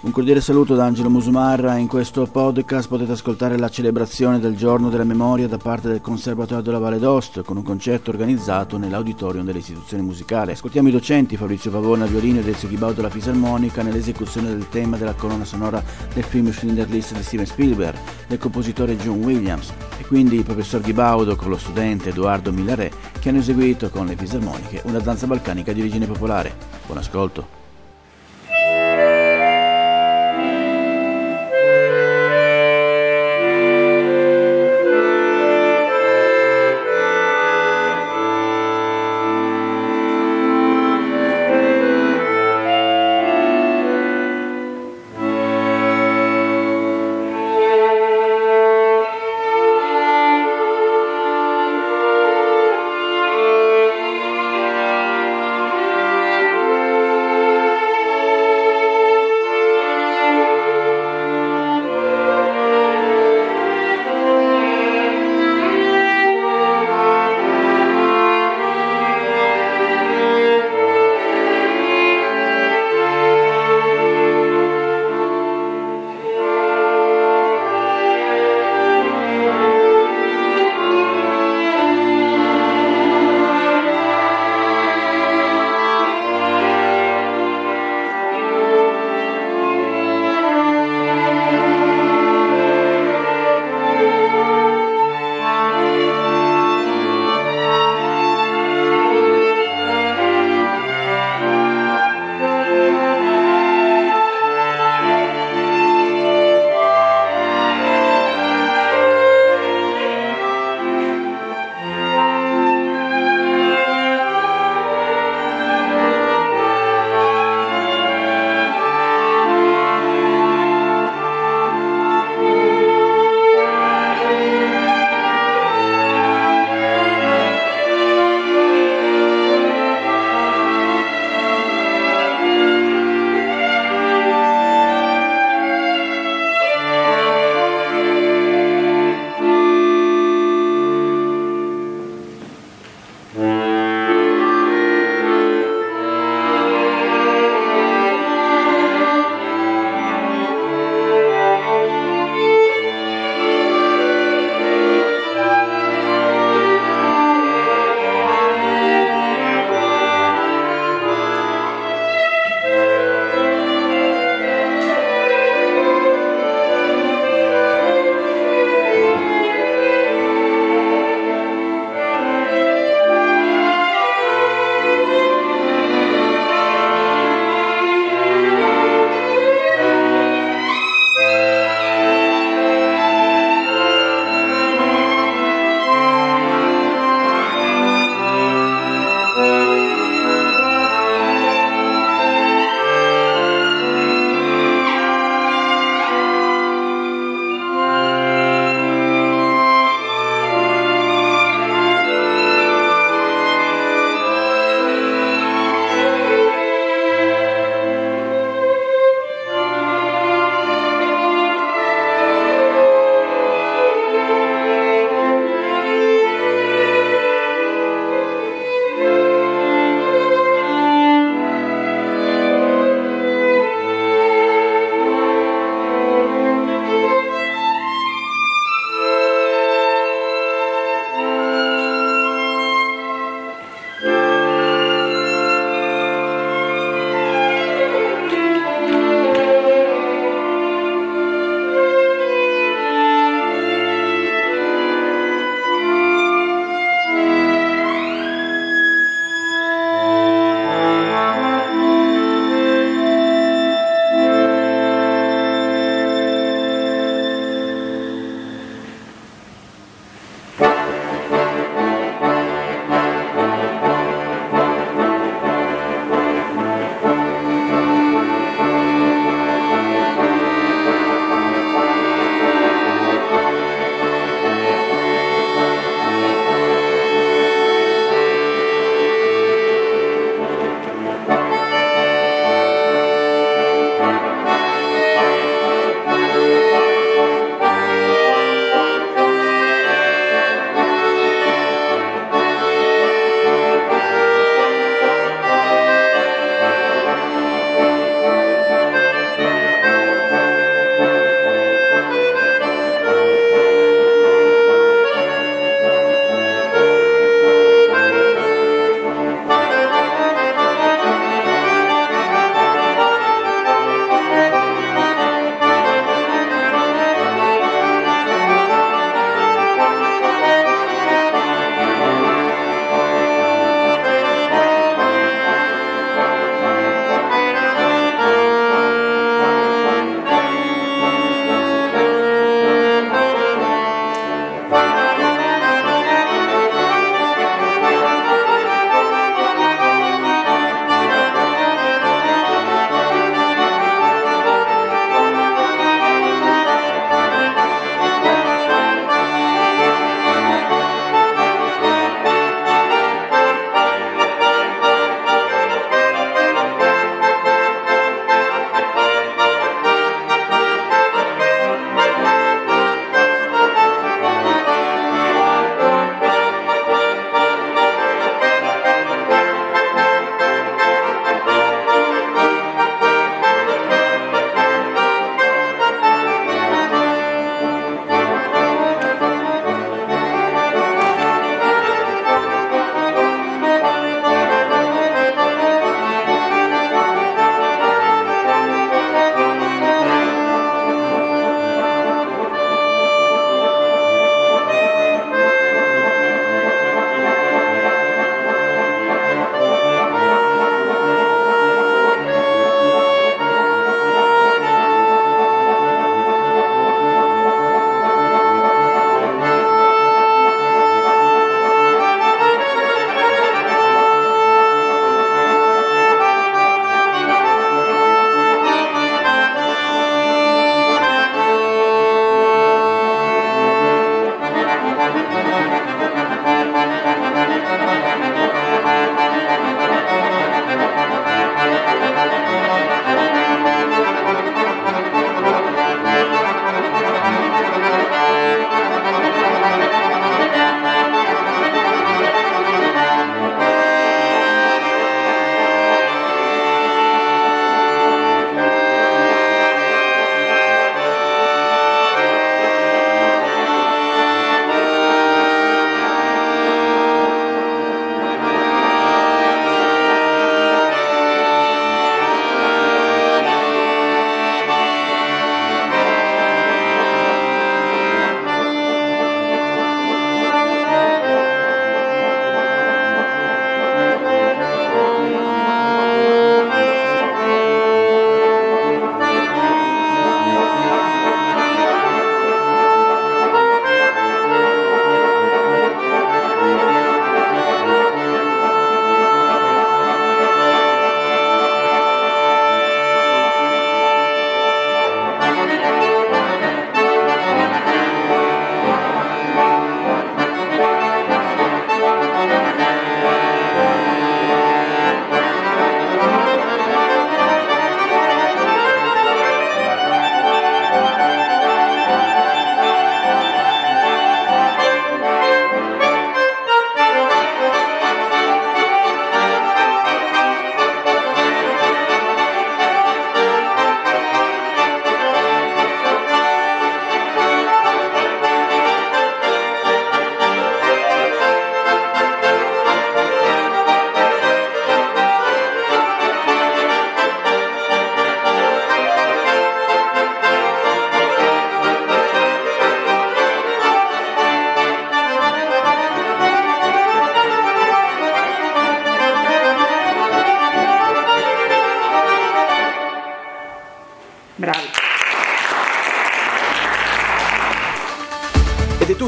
Un cordiale saluto da Angelo Musumarra. In questo podcast potete ascoltare la celebrazione del giorno della memoria da parte del Conservatorio della Valle d'Ost con un concerto organizzato nell'auditorium dell'istituzione musicale. Ascoltiamo i docenti Fabrizio Pavone al violino ed Ezio Ghibau della fisarmonica nell'esecuzione del tema della colonna sonora del film Schindler List di Steven Spielberg del compositore John Williams e quindi il professor Ghibaudo con lo studente Edoardo Millaré che hanno eseguito con le fisarmoniche una danza balcanica di origine popolare. Buon ascolto.